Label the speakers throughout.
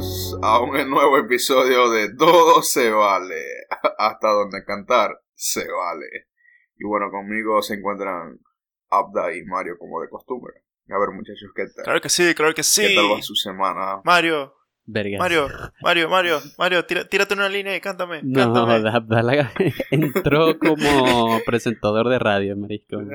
Speaker 1: Bienvenidos a un nuevo episodio de Todo se vale. Hasta donde cantar se vale. Y bueno, conmigo se encuentran Abda y Mario como de costumbre. A ver, muchachos, ¿qué tal?
Speaker 2: Claro que sí, claro que sí.
Speaker 1: ¿Qué tal va su semana?
Speaker 2: Mario,
Speaker 3: Verga.
Speaker 2: Mario, Mario, Mario, Mario, tira- tírate una línea y cántame.
Speaker 3: No,
Speaker 2: cántame.
Speaker 3: la- entró como presentador de radio, marisco. ¿eh?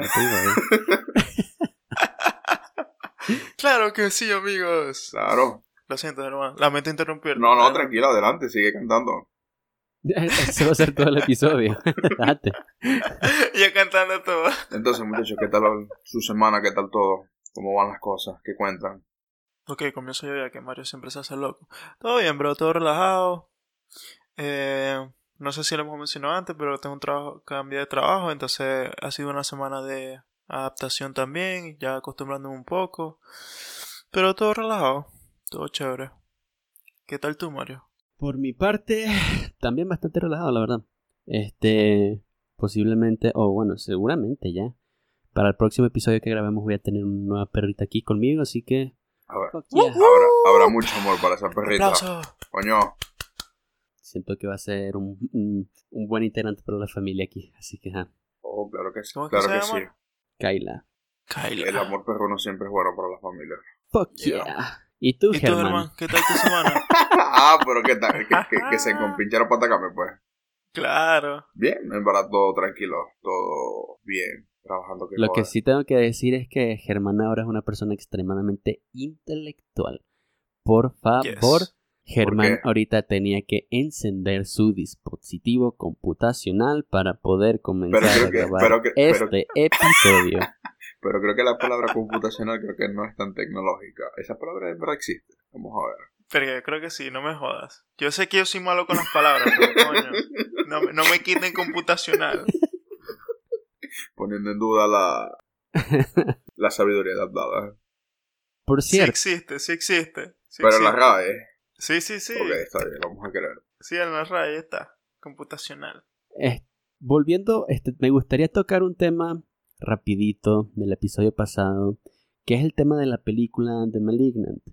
Speaker 2: Claro que sí, amigos.
Speaker 1: Claro.
Speaker 2: Lo siento, hermano. Lamento interrumpir.
Speaker 1: No, no, tranquilo, adelante, sigue cantando.
Speaker 3: Ese va a ser todo el episodio. Date.
Speaker 2: Yo cantando todo.
Speaker 1: Entonces, muchachos, ¿qué tal su semana? ¿Qué tal todo? ¿Cómo van las cosas? ¿Qué cuentan?
Speaker 2: Ok, comienzo yo ya que Mario siempre se hace loco. Todo bien, bro, todo relajado. Eh, no sé si lo hemos mencionado antes, pero tengo un trabajo, cambié de trabajo, entonces ha sido una semana de adaptación también, ya acostumbrándome un poco. Pero todo relajado, todo chévere. ¿Qué tal tú, Mario?
Speaker 3: Por mi parte, también bastante relajado, la verdad. Este, posiblemente, o bueno, seguramente ya. Para el próximo episodio que grabemos voy a tener una nueva perrita aquí conmigo, así que...
Speaker 1: A ver,
Speaker 3: fuck yeah.
Speaker 1: habrá, habrá mucho amor para esa perrita.
Speaker 2: ¡Aplauso!
Speaker 1: Coño,
Speaker 3: Siento que va a ser un, un, un buen integrante para la familia aquí, así que,
Speaker 1: oh, claro que sí.
Speaker 2: ¿Cómo que
Speaker 1: Claro que sí.
Speaker 3: Kyla.
Speaker 2: Kyla.
Speaker 1: El amor perruno siempre es bueno para la familia.
Speaker 3: Fuck
Speaker 1: Yeah.
Speaker 3: yeah. ¿Y tú,
Speaker 2: ¿Y tú,
Speaker 3: Germán?
Speaker 2: Germán? ¿Qué tal tu semana?
Speaker 1: ah, pero ¿qué tal? Que, que, que se compincharon para atacarme, pues.
Speaker 2: claro.
Speaker 1: Bien, en verdad todo tranquilo, todo bien, trabajando que
Speaker 3: Lo que sí tengo que decir es que Germán ahora es una persona extremadamente intelectual. Por favor,
Speaker 2: Yes.
Speaker 3: Germán ahorita tenía que encender su dispositivo computacional para poder comenzar a
Speaker 1: que-
Speaker 3: grabar
Speaker 1: pero que- pero-
Speaker 3: este episodio.
Speaker 1: Pero creo que la palabra computacional creo que no es tan tecnológica. Esa palabra en verdad existe. Vamos a ver.
Speaker 2: Pero yo creo que sí, no me jodas. Yo sé que yo soy malo con las palabras, pero coño, no, me- no me quiten computacional.
Speaker 1: Poniendo en duda la, la sabiduría de Abdala.
Speaker 3: Por
Speaker 2: Sí
Speaker 3: cierto,
Speaker 2: existe, sí existe. sí
Speaker 1: Pero la
Speaker 2: existe.
Speaker 1: RAE.
Speaker 2: Sí, sí, sí.
Speaker 1: Ok, está bien, vamos a creer.
Speaker 2: Sí, en la RAE está. Computacional.
Speaker 3: es- volviendo, este, me gustaría tocar un tema rapidito del episodio pasado, que es el tema de la película The Malignant.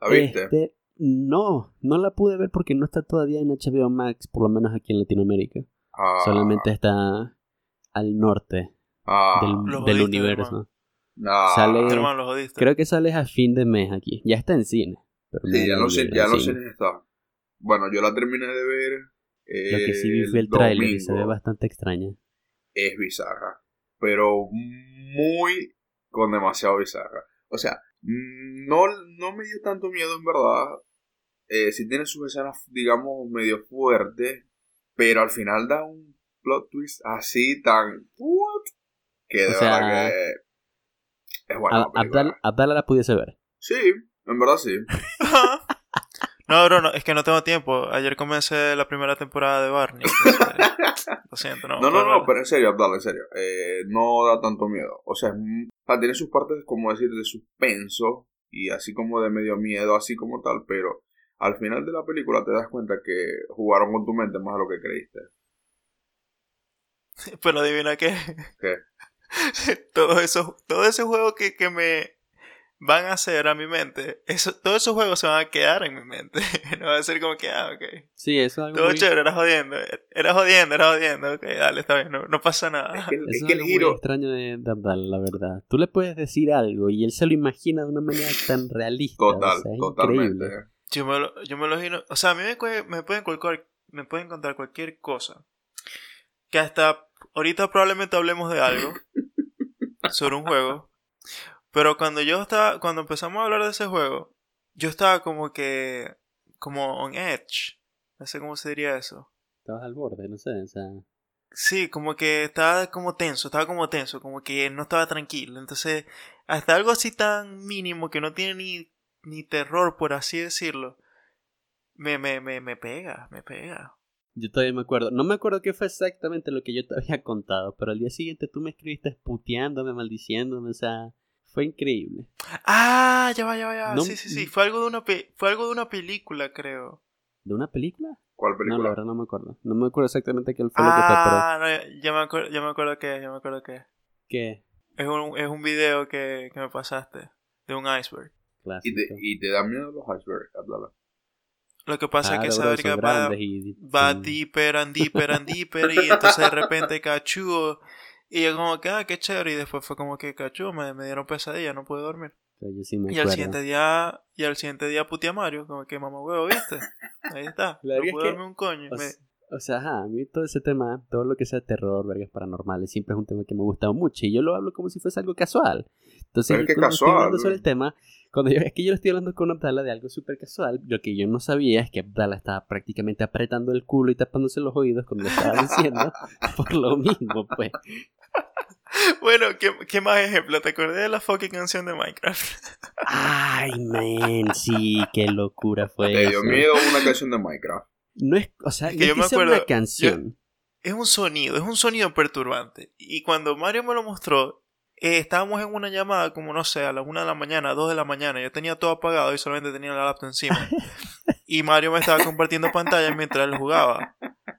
Speaker 1: ¿La viste?
Speaker 3: Este, no, no la pude ver porque no está todavía en HBO Max, por lo menos aquí en Latinoamérica.
Speaker 1: Ah,
Speaker 3: Solamente está al norte
Speaker 1: ah,
Speaker 3: del, del
Speaker 2: jodiste,
Speaker 3: universo.
Speaker 1: ah,
Speaker 3: sale- Eh,
Speaker 2: Hermano, lo jodiste.
Speaker 3: Creo que sale a fin de mes aquí. Ya está en cine. pero
Speaker 1: Sí, ya
Speaker 3: no
Speaker 1: sé, ya no sé está. Bueno, yo la terminé de ver.
Speaker 3: Lo que sí vi fue el
Speaker 1: el
Speaker 3: tráiler y se ve bastante extraña.
Speaker 1: es bizarra, pero muy con demasiado bizarra. O sea, no, no me dio tanto miedo en verdad. Eh, sí tiene sus escenas, digamos, medio fuertes, pero al final da un plot twist así tan... ¿What? Que de
Speaker 3: O sea,
Speaker 1: verdad que es buena
Speaker 3: A-
Speaker 1: la
Speaker 3: pudiese ver.
Speaker 1: Sí, en verdad sí.
Speaker 2: No, bro, no, es que no tengo tiempo. Ayer comencé la primera temporada de Barney. entonces, lo siento, no.
Speaker 1: No, no, no, pero en serio, Abdala, en serio. Eh, no da tanto miedo. O sea, es m- o sea, tiene sus partes, como decir, de suspenso y así como de medio miedo, así como tal, pero al final de la película te das cuenta que jugaron con tu mente más de lo que creíste.
Speaker 2: Pero adivina qué.
Speaker 1: ¿Qué?
Speaker 2: todo eso, todo ese juego que, que me van a hacer a mi mente, eso, todos esos juegos se van a quedar en mi mente. no va a ser como que, ah, ok.
Speaker 3: Sí, eso es algo
Speaker 2: Todo
Speaker 3: muy,
Speaker 2: chévere, era jodiendo. Era jodiendo, era jodiendo. Ok, dale, está bien, no, no pasa
Speaker 1: Es
Speaker 2: nada.
Speaker 1: que,
Speaker 3: eso
Speaker 1: es
Speaker 3: es
Speaker 1: que el
Speaker 3: algo muy
Speaker 1: giro...
Speaker 3: extraño de, Abdala, la verdad. Tú le puedes decir algo y él se lo imagina de una manera tan realista.
Speaker 1: Total,
Speaker 3: o sea, es
Speaker 1: totalmente.
Speaker 3: increíble.
Speaker 2: Yo me lo, yo me lo imagino. O sea, a mí me, me pueden me pueden contar cualquier cosa. Que hasta ahorita probablemente hablemos de algo. sobre un juego. Pero cuando yo estaba, cuando empezamos a hablar de ese juego, yo estaba como que, como on edge. No sé cómo se diría eso.
Speaker 3: Estabas al borde, no sé, o sea...
Speaker 2: Sí, como que estaba como tenso, estaba como tenso, como que no estaba tranquilo. Entonces, hasta algo así tan mínimo que no tiene ni, ni terror, por así decirlo, me, me, me, me pega, me pega.
Speaker 3: Yo todavía me acuerdo. No me acuerdo qué fue exactamente lo que yo te había contado, pero al día siguiente tú me escribiste puteándome, maldiciéndome, o sea, fue increíble.
Speaker 2: Ah, ya va, ya va, ya va.
Speaker 3: No-
Speaker 2: sí, sí, sí. Fue algo de una pe- fue algo de una película, creo.
Speaker 3: ¿De una película?
Speaker 1: ¿Cuál
Speaker 3: No,
Speaker 1: película?
Speaker 3: la verdad no me acuerdo. No me acuerdo exactamente qué fue lo que pero...
Speaker 2: Ah, no, ya me acuerdo, ya me acuerdo que, ya me acuerdo que.
Speaker 3: ¿Qué?
Speaker 2: Es un, es un video que, que me pasaste de un iceberg.
Speaker 1: y, te,
Speaker 3: Clásico.
Speaker 1: y te da miedo los icebergs, Abdala.
Speaker 2: Lo que pasa
Speaker 3: Claro,
Speaker 2: es que esa verga va,
Speaker 3: y
Speaker 2: va deeper and deeper and deeper y entonces de repente cachudo y yo como que ah qué chévere y después fue como que cachudo me, me dieron pesadilla no pude dormir
Speaker 3: yo sí me
Speaker 2: y al siguiente día y al siguiente día puteé a Mario como que mamá huevo viste ahí está
Speaker 3: La
Speaker 2: no
Speaker 3: verga es
Speaker 2: pude
Speaker 3: que-
Speaker 2: un coño
Speaker 3: O,
Speaker 2: Me-
Speaker 3: o sea, ajá, a mí todo ese tema, todo lo que sea terror, vergas paranormales, siempre es un tema que me ha gustado mucho y yo lo hablo como si fuese algo casual. Entonces,
Speaker 1: Pero es que
Speaker 3: cuando estoy hablando
Speaker 1: casual,
Speaker 3: sobre el tema, cuando yo, es que yo estoy hablando con Abdala de algo súper casual, lo que yo no sabía es que Abdala estaba prácticamente apretando el culo y tapándose los oídos cuando lo estaba diciendo, por lo mismo, pues.
Speaker 2: Bueno ¿qué, qué más ejemplo te acordé de la fucking canción de Minecraft
Speaker 3: Ay, man, sí, qué locura fue
Speaker 1: Te dio
Speaker 3: eso.
Speaker 1: miedo una canción de Minecraft.
Speaker 3: No es, o sea,
Speaker 2: Es que yo me acuerdo-
Speaker 3: una canción.
Speaker 2: es un sonido, es un sonido perturbante. Y cuando Mario me lo mostró, eh, estábamos en una llamada como, no sé, a las 1 de la mañana, a 2 de la mañana. Yo tenía todo apagado y solamente tenía la laptop encima. y Mario me estaba compartiendo pantalla mientras él jugaba.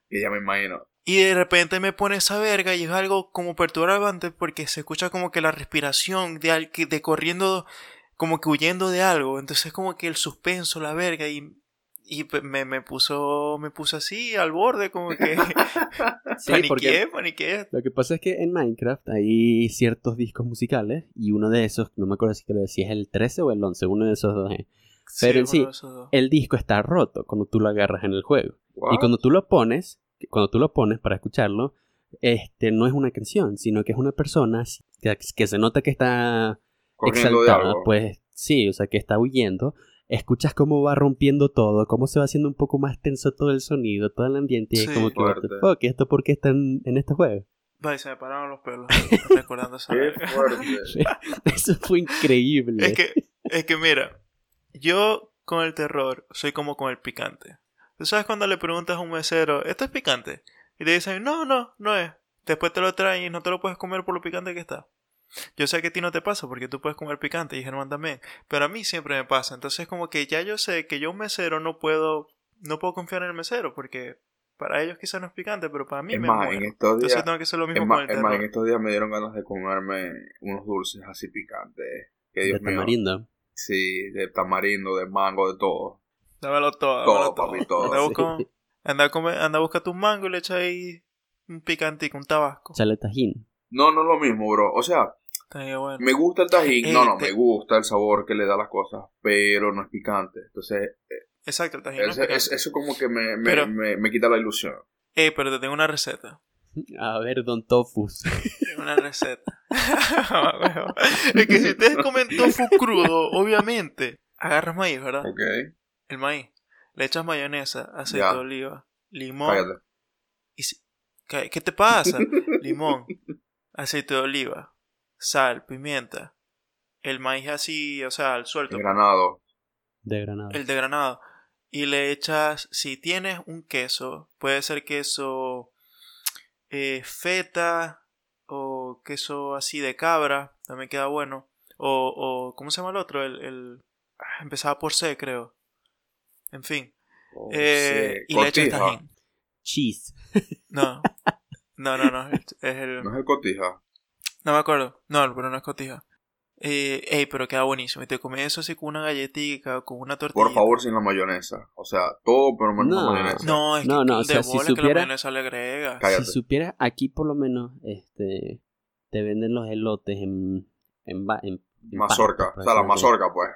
Speaker 1: Que ya me imagino.
Speaker 2: Y de repente me pone esa verga y es algo como perturbante porque se escucha como que la respiración de, al- que- de corriendo, como que huyendo de algo. Entonces como que el suspenso, la verga y... Y me, me puso me puso así al borde como que
Speaker 3: Sí,
Speaker 2: paniqué,
Speaker 3: porque
Speaker 2: paniqué.
Speaker 3: Lo que pasa es que en Minecraft hay ciertos discos musicales y uno de esos, no me acuerdo si, creo, si es el 13 o el 11, uno de esos dos es. Pero en sí. El disco está roto cuando tú lo agarras en el juego.
Speaker 1: What?
Speaker 3: Y cuando tú lo pones, cuando tú lo pones para escucharlo, este no es una canción, sino que es una persona que, que se nota que está
Speaker 1: Corriendo
Speaker 3: exaltada, pues sí, o sea, que está huyendo. Escuchas cómo va rompiendo todo, cómo se va haciendo un poco más tenso todo el sonido, todo el ambiente, y es
Speaker 2: Sí.
Speaker 3: como que, fuck, ¿y ¿esto por qué está en, en este juego?
Speaker 2: Ay, se me pararon los pelos recordando esa.
Speaker 3: Eso fue increíble.
Speaker 2: Es que, es que mira, yo con el terror soy como con el picante. ¿Tú sabes cuando le preguntas a un mesero, ¿esto es picante? Y te dicen, no, no, no es. Después te lo traen y no te lo puedes comer por lo picante que está. Yo sé que a ti no te pasa porque tú puedes comer picante y Germán también. Pero a mí siempre me pasa. Entonces como que ya yo sé que yo un mesero no puedo, no puedo confiar en el mesero porque para ellos quizás no es picante, pero para mí
Speaker 1: Es
Speaker 2: me
Speaker 1: más,
Speaker 2: muero.
Speaker 1: en estos
Speaker 2: Entonces
Speaker 1: días,
Speaker 2: tengo que hacer lo
Speaker 1: es
Speaker 2: mismo
Speaker 1: más,
Speaker 2: con el
Speaker 1: es más, en estos días me dieron ganas de comerme unos dulces así picantes. Que
Speaker 3: de
Speaker 1: Dios mío.
Speaker 3: tamarindo.
Speaker 1: Sí, de tamarindo, de mango, de todo.
Speaker 2: Dámelo todo,
Speaker 1: Todo,
Speaker 2: dámelo todo.
Speaker 1: papi, todo.
Speaker 2: Anda, a buscar-
Speaker 3: Sí.
Speaker 2: anda, a comer- anda a buscar tu mango y le echa ahí un picantico, un tabasco.
Speaker 3: Chale tajín.
Speaker 1: No, no es lo mismo, bro. O sea,
Speaker 2: bueno.
Speaker 1: me gusta el tajín.
Speaker 2: Eh,
Speaker 1: no, no,
Speaker 2: te-
Speaker 1: me gusta el sabor que le da las cosas. Pero no es picante. Entonces,
Speaker 2: Exacto, el tajín no es
Speaker 1: eso como que me, me,
Speaker 2: Pero-
Speaker 1: me, me quita la ilusión.
Speaker 2: Eh, pero te tengo una receta.
Speaker 3: A ver, Don Tofus.
Speaker 2: Una receta. es que si ustedes comen tofu crudo, obviamente, agarras maíz, ¿verdad?
Speaker 1: Ok,
Speaker 2: El maíz. Le echas mayonesa, aceite
Speaker 1: Ya.
Speaker 2: de oliva, limón.
Speaker 1: cállate.
Speaker 2: Y si- ¿Qué, qué te pasa? Limón, aceite de oliva, sal, pimienta. El maíz así, o sea, al suelto.
Speaker 1: El granado.
Speaker 3: De Granada.
Speaker 2: El de granado. Y le echas, si tienes un queso, puede ser queso eh, feta o queso así de cabra, también queda bueno. O, o ¿cómo se llama el otro? El, el ah, empezaba por C, creo. En fin.
Speaker 1: Oh,
Speaker 2: Eh,
Speaker 1: sí.
Speaker 2: y
Speaker 1: Cotija.
Speaker 2: tajín.
Speaker 3: Cheese.
Speaker 2: No. No, no, no. Es el...
Speaker 1: No es el cotija.
Speaker 2: No me acuerdo. No, pero no es cotija. Eh, ey, pero queda buenísimo. Y te comes eso así con una galletita, con una tortilla.
Speaker 1: Por favor, sin la mayonesa. O sea, todo pero menos
Speaker 3: No.
Speaker 1: la mayonesa.
Speaker 2: No, es
Speaker 3: No,
Speaker 2: que
Speaker 3: no,
Speaker 2: de
Speaker 3: o sea, si
Speaker 2: bola que la
Speaker 3: supiera-
Speaker 2: mayonesa le agrega.
Speaker 1: Cállate.
Speaker 3: Si supieras, aquí por lo menos, este, te venden los elotes en, en, ba- en, en
Speaker 1: Mazorca. O sea, la mazorca, pues.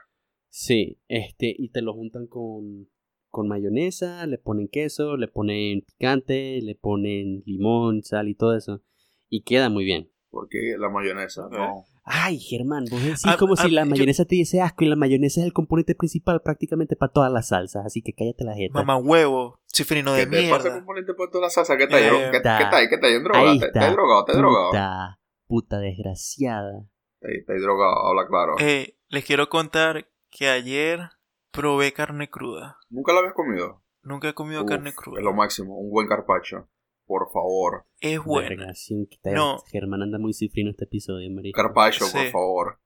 Speaker 3: Sí, este, y te lo juntan con, con mayonesa, le ponen queso, le ponen picante, le ponen limón, sal y todo eso. Y queda muy bien.
Speaker 1: Porque la mayonesa, no.
Speaker 3: Ay, Germán, vos decís
Speaker 2: Ah,
Speaker 3: como
Speaker 2: ah,
Speaker 3: si la
Speaker 2: yo-
Speaker 3: mayonesa te diese asco y la mayonesa es el componente principal prácticamente para todas las salsas, así que cállate la jeta.
Speaker 2: Mamá huevo, cifrino de
Speaker 1: ¿Qué te pasa
Speaker 2: mierda.
Speaker 1: componente por toda la salsa? ¿Qué está ahí?
Speaker 2: Eh,
Speaker 1: ¿Qué, qué
Speaker 3: está.
Speaker 1: está ahí? ¿Qué está ahí? ¿En droga?
Speaker 3: Ahí
Speaker 1: ¿Te-
Speaker 3: está.
Speaker 1: ¿Estás drogado? ¿Estás drogado?
Speaker 3: Puta, puta desgraciada.
Speaker 1: Está ahí, está ahí drogado, habla claro.
Speaker 2: Eh, les quiero contar que ayer probé carne cruda.
Speaker 1: ¿Nunca la habías comido?
Speaker 2: Nunca he comido
Speaker 1: Uf,
Speaker 2: carne cruda.
Speaker 1: Es lo máximo, un buen carpacho. Por favor.
Speaker 2: Es
Speaker 3: te-
Speaker 2: No.
Speaker 3: Germán anda muy cifrino este episodio, marico.
Speaker 1: Carpacho, por
Speaker 2: Sí.
Speaker 1: favor.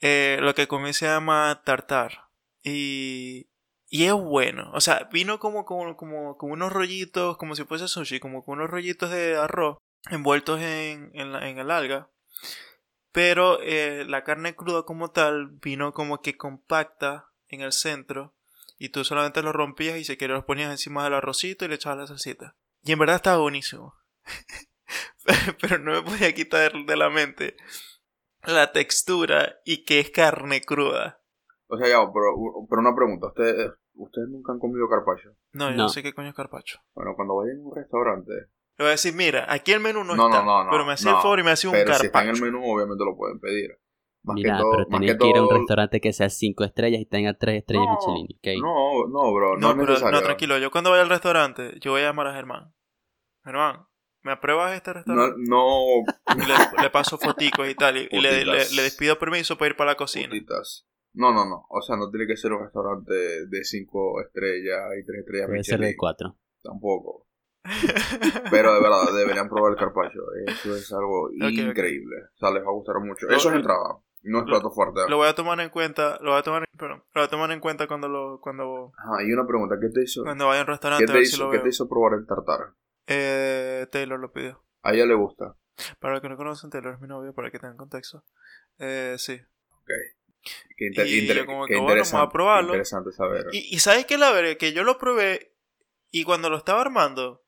Speaker 2: Eh, lo que comí se llama tartar. Y, y es bueno. O sea, vino como, como, como, como unos rollitos, como si fuese sushi, como con unos rollitos de arroz envueltos en, en, la- en el alga. Pero eh, la carne cruda como tal vino como que compacta en el centro Y tú solamente los rompías y si querías los ponías encima del arrocito y le echabas la salsita. Y en verdad estaba buenísimo. Pero no me podía quitar de la mente la textura y que es carne cruda.
Speaker 1: O sea, ya, pero, pero una pregunta. ¿Ustedes, ¿Ustedes nunca han comido carpaccio?
Speaker 2: No, yo no, sé qué coño es carpacho.
Speaker 1: Bueno, cuando vayan a un restaurante...
Speaker 2: Le voy a decir, mira, aquí el menú no,
Speaker 1: No,
Speaker 2: está.
Speaker 1: no, no, no,
Speaker 2: pero me hacía
Speaker 1: no.
Speaker 2: el favor y me hacía un
Speaker 1: Pero
Speaker 2: carpacho.
Speaker 1: si está en el menú, obviamente lo pueden pedir. Más
Speaker 3: Mira,
Speaker 1: que todo,
Speaker 3: pero
Speaker 1: más
Speaker 3: tenés
Speaker 1: que
Speaker 3: que ir a un restaurante que sea 5 estrellas y tenga 3 estrellas
Speaker 1: No,
Speaker 3: Michelin, ¿ok?
Speaker 1: No, no, bro, no,
Speaker 2: No,
Speaker 1: es
Speaker 2: pero
Speaker 1: necesario.
Speaker 2: no, tranquilo. Yo cuando vaya al restaurante, yo voy a llamar a Germán. Germán, ¿me apruebas este
Speaker 1: No,
Speaker 2: restaurante?
Speaker 1: no,
Speaker 2: Y le, le paso foticos y tal. Y, y le, le, despido permiso para ir para la cocina.
Speaker 1: putitas. No, no, no. O sea, no tiene que ser un restaurante de 5 estrellas y 3 estrellas
Speaker 3: Puede ser de
Speaker 1: Michelin.
Speaker 3: 4.
Speaker 1: Tampoco. Pero de verdad, deberían probar el carpaccio. Eso es algo
Speaker 2: ok.
Speaker 1: increíble. O sea, les va a gustar mucho.
Speaker 2: Lo-
Speaker 1: Eso es entrada. No es
Speaker 2: lo-
Speaker 1: plato fuerte.
Speaker 2: Lo voy a tomar en cuenta, lo voy a tomar, perdón, lo voy a tomar en cuenta cuando lo, cuando,
Speaker 1: Ajá, y una pregunta. ¿Qué te hizo,
Speaker 2: cuando vaya a un
Speaker 1: ¿qué
Speaker 2: restaurante a
Speaker 1: te
Speaker 2: si
Speaker 1: hizo,
Speaker 2: lo
Speaker 1: qué te hizo probar el tartar?
Speaker 2: Eh, Taylor lo pidió.
Speaker 1: A ella le gusta.
Speaker 2: Para los que no conocen, Taylor es mi novio, para que tengan contexto. Eh, sí.
Speaker 1: Qué, inter-
Speaker 2: Y
Speaker 1: inter-
Speaker 2: yo como
Speaker 1: qué
Speaker 2: que, bueno, vamos a
Speaker 1: interesante,
Speaker 2: probarlo.
Speaker 1: interesante saber.
Speaker 2: Y, y ¿sabes qué es la verga? Que yo lo probé y cuando lo estaba armando,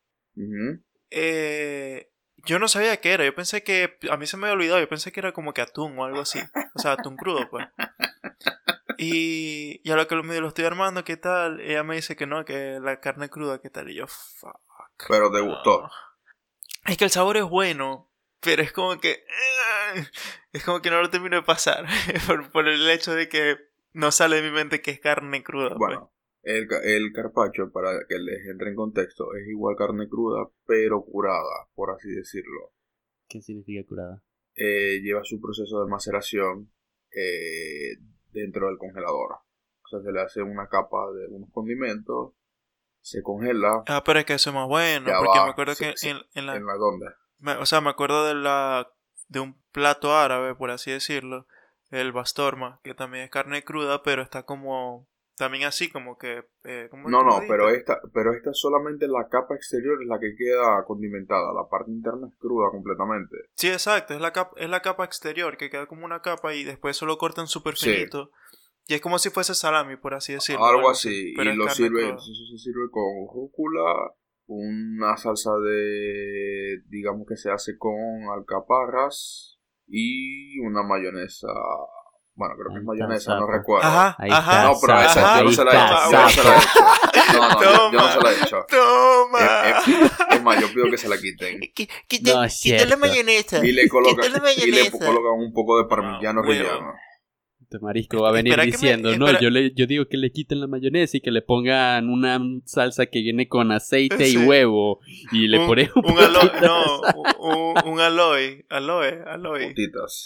Speaker 2: Eh, yo no sabía qué era. Yo pensé que, a mí se me había olvidado, yo pensé que era como que atún o algo así. O sea, atún crudo, pues. Y, y a lo que lo medio lo estoy armando, ¿qué tal? Ella me dice que no, que la carne cruda, ¿qué tal? Y yo, fuck.
Speaker 1: Pero te gustó.
Speaker 2: no. Es que el sabor es bueno, pero es como que... Es como que no lo termino de pasar. por, por el hecho de que no sale de mi mente que es carne cruda. pues.
Speaker 1: Bueno, el, ca- el carpaccio, para que les entre en contexto, es igual carne cruda, pero curada, por así decirlo.
Speaker 3: ¿Qué significa curada?
Speaker 1: Eh, lleva su proceso de maceración eh, dentro del congelador. O sea, se le hace una capa de unos condimentos, se congela.
Speaker 2: Ah, pero es que eso es más bueno, porque
Speaker 1: va,
Speaker 2: me acuerdo
Speaker 1: sí,
Speaker 2: que
Speaker 1: sí.
Speaker 2: en, en la...
Speaker 1: ¿En la dónde?
Speaker 2: me- o sea, me acuerdo de la... de un plato árabe, por así decirlo, el bastorma, que también es carne cruda, pero está como... también así, como que... eh, ¿cómo-
Speaker 1: No, no, pero esta, pero esta solamente la capa exterior es la que queda condimentada. La parte interna es cruda completamente.
Speaker 2: Sí, exacto, es la, capa, es la capa exterior, que queda como una capa y después solo cortan súper
Speaker 1: Sí.
Speaker 2: finito. Y es como si fuese salami, por así decirlo.
Speaker 1: Algo así.
Speaker 2: pero
Speaker 1: Y lo sirve, se sirve con rúcula, una salsa de, digamos que se hace con alcaparras y una mayonesa. Bueno, creo que es mayonesa, no recuerdo.
Speaker 2: Ajá,
Speaker 3: Ahí
Speaker 2: ajá.
Speaker 3: está,
Speaker 1: No, pero esa yo no se la he hecho. Yo no se la he hecho. No, no, yo, yo no
Speaker 2: Toma.
Speaker 1: se la he hecho.
Speaker 2: ¡Toma!
Speaker 1: Es, más, yo pido que se la quiten.
Speaker 2: Qui- quita-
Speaker 3: No,
Speaker 2: la mayonesa.
Speaker 1: Y le colocan, y le colocan un poco de parmigiano
Speaker 2: Ah, huevo.
Speaker 3: Este marisco va a venir
Speaker 2: Espera que me-
Speaker 3: diciendo, no,
Speaker 2: espera-
Speaker 3: yo, le, yo digo que le quiten la mayonesa y que le pongan una salsa que viene con aceite
Speaker 2: Sí.
Speaker 3: y huevo y le
Speaker 2: un,
Speaker 3: ponen un,
Speaker 2: un aloe, no, un, un aloe, aloe, aloe.